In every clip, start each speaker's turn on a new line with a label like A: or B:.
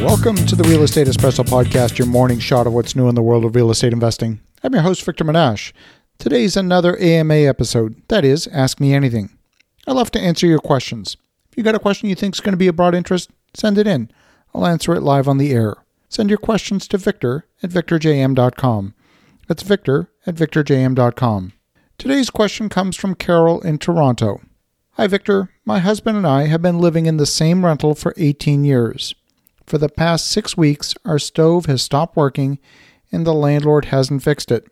A: Welcome to the Real Estate Espresso Podcast, your morning shot of what's new in the world of real estate investing. I'm your host, Victor Menasce. Today's another AMA episode. That is, Ask Me Anything. I love to answer your questions. If you got a question you think is going to be of broad interest, send it in. I'll answer it live on the air. Send your questions to victor at victorjm.com. That's victor at victorjm.com. Today's question comes from Carol in Toronto. Hi, Victor. My husband and I have been living in the same rental for 18 years. For the past six weeks, our stove has stopped working and the landlord hasn't fixed it.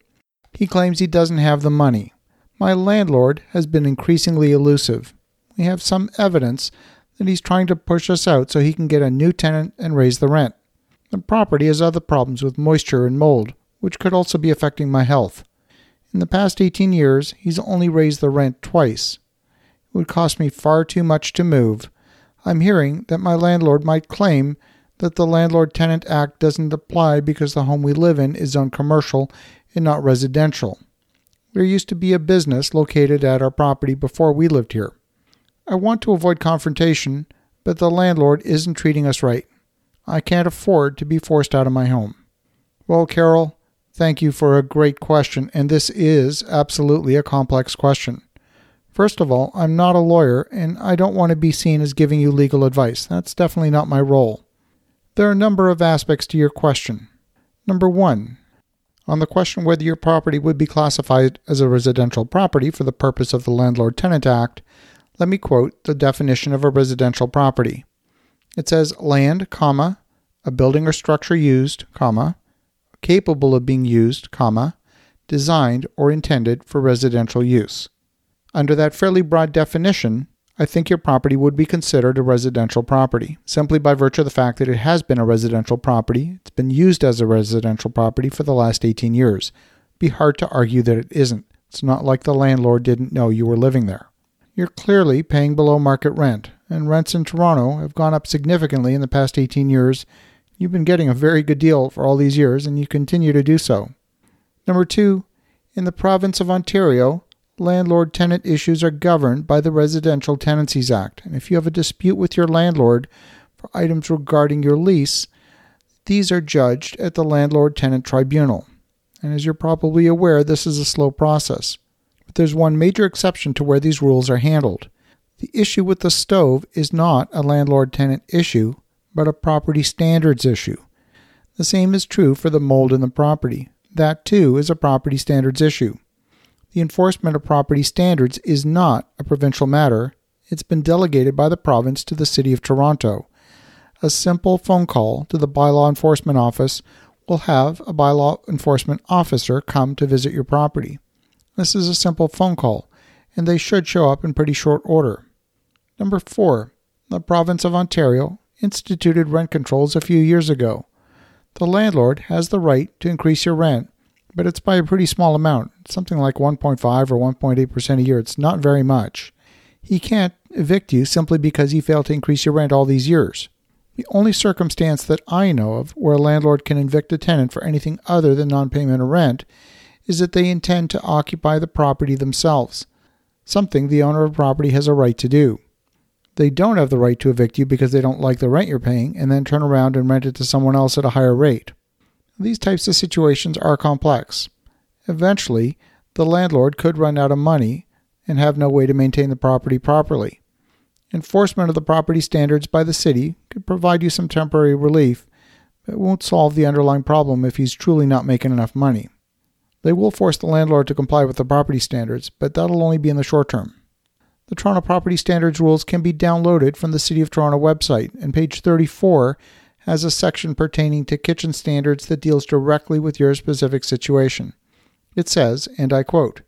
A: He claims he doesn't have the money. My landlord has been increasingly elusive. We have some evidence that he's trying to push us out so he can get a new tenant and raise the rent. The property has other problems with moisture and mold, which could also be affecting my health. In the past 18 years, he's only raised the rent twice. It would cost me far too much to move. I'm hearing that my landlord might claim that the Landlord Tenant Act doesn't apply because the home we live in is on commercial and not residential. There used to be a business located at our property before we lived here. I want to avoid confrontation, but the landlord isn't treating us right. I can't afford to be forced out of my home. Well, Carol, thank you for a great question, and this is absolutely a complex question. First of all, I'm not a lawyer, and I don't want to be seen as giving you legal advice. That's definitely not my role. There are a number of aspects to your question. Number one, on the question whether your property would be classified as a residential property for the purpose of the Landlord Tenant Act, let me quote the definition of a residential property. It says land, comma, a building or structure used, comma, capable of being used, comma, designed or intended for residential use. Under that fairly broad definition, I think your property would be considered a residential property, simply by virtue of the fact that it has been a residential property. It's been used as a residential property for the last 18 years. Be hard to argue that it isn't. It's not like the landlord didn't know you were living there. You're clearly paying below market rent, and rents in Toronto have gone up significantly in the past 18 years. You've been getting a very good deal for all these years, and you continue to do so. Number two, in the province of Ontario, landlord tenant issues are governed by the Residential Tenancies Act. And if you have a dispute with your landlord for items regarding your lease, these are judged at the Landlord Tenant Tribunal. And as you're probably aware, this is a slow process. But there's one major exception to where these rules are handled. The issue with the stove is not a landlord tenant issue, but a property standards issue. The same is true for the mold in the property. That too is a property standards issue. The enforcement of property standards is not a provincial matter. It's been delegated by the province to the City of Toronto. A simple phone call to the Bylaw Enforcement Office will have a bylaw enforcement officer come to visit your property. This is a simple phone call, and they should show up in pretty short order. Number four, the province of Ontario instituted rent controls a few years ago. The landlord has the right to increase your rent but it's by a pretty small amount, something like 1.5 or 1.8% a year. It's not very much. He can't evict you simply because he failed to increase your rent all these years. The only circumstance that I know of where a landlord can evict a tenant for anything other than non payment of rent is that they intend to occupy the property themselves, something the owner of property has a right to do. They don't have the right to evict you because they don't like the rent you're paying and then turn around and rent it to someone else at a higher rate. These types of situations are complex. Eventually, the landlord could run out of money and have no way to maintain the property properly. Enforcement of the property standards by the city could provide you some temporary relief, but it won't solve the underlying problem if he's truly not making enough money. They will force the landlord to comply with the property standards, but that'll only be in the short term. The Toronto Property Standards rules can be downloaded from the City of Toronto website, and page 34 has a section pertaining to kitchen standards that deals directly with your specific situation. It says, and I quote,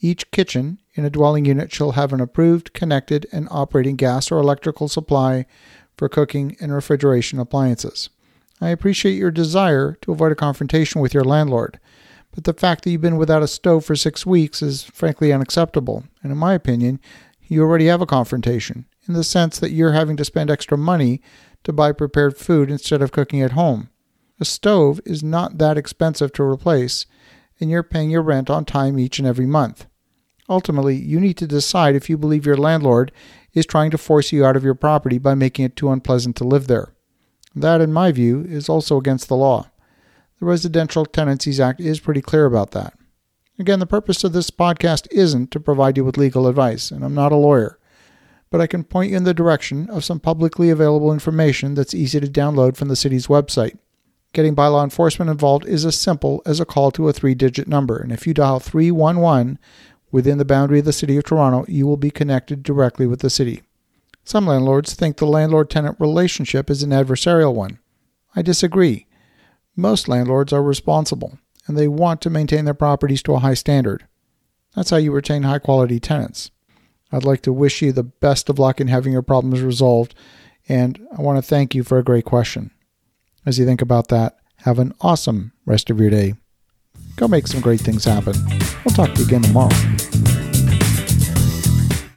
A: each kitchen in a dwelling unit shall have an approved, connected, and operating gas or electrical supply for cooking and refrigeration appliances. I appreciate your desire to avoid a confrontation with your landlord, but the fact that you've been without a stove for six weeks is frankly unacceptable, and in my opinion, you already have a confrontation, in the sense that you're having to spend extra money to buy prepared food instead of cooking at home. A stove is not that expensive to replace, and you're paying your rent on time each and every month. Ultimately, you need to decide if you believe your landlord is trying to force you out of your property by making it too unpleasant to live there. That, in my view, is also against the law. The Residential Tenancies Act is pretty clear about that. Again, the purpose of this podcast isn't to provide you with legal advice, and I'm not a lawyer, but I can point you in the direction of some publicly available information that's easy to download from the city's website. Getting bylaw enforcement involved is as simple as a call to a three digit number, and if you dial 311 within the boundary of the City of Toronto, you will be connected directly with the city. Some landlords think the landlord tenant relationship is an adversarial one. I disagree. Most landlords are responsible and they want to maintain their properties to a high standard. That's how you retain high quality tenants. I'd like to wish you the best of luck in having your problems resolved, and I want to thank you for a great question. As you think about that, have an awesome rest of your day. Go make some great things happen. We'll talk to you again tomorrow.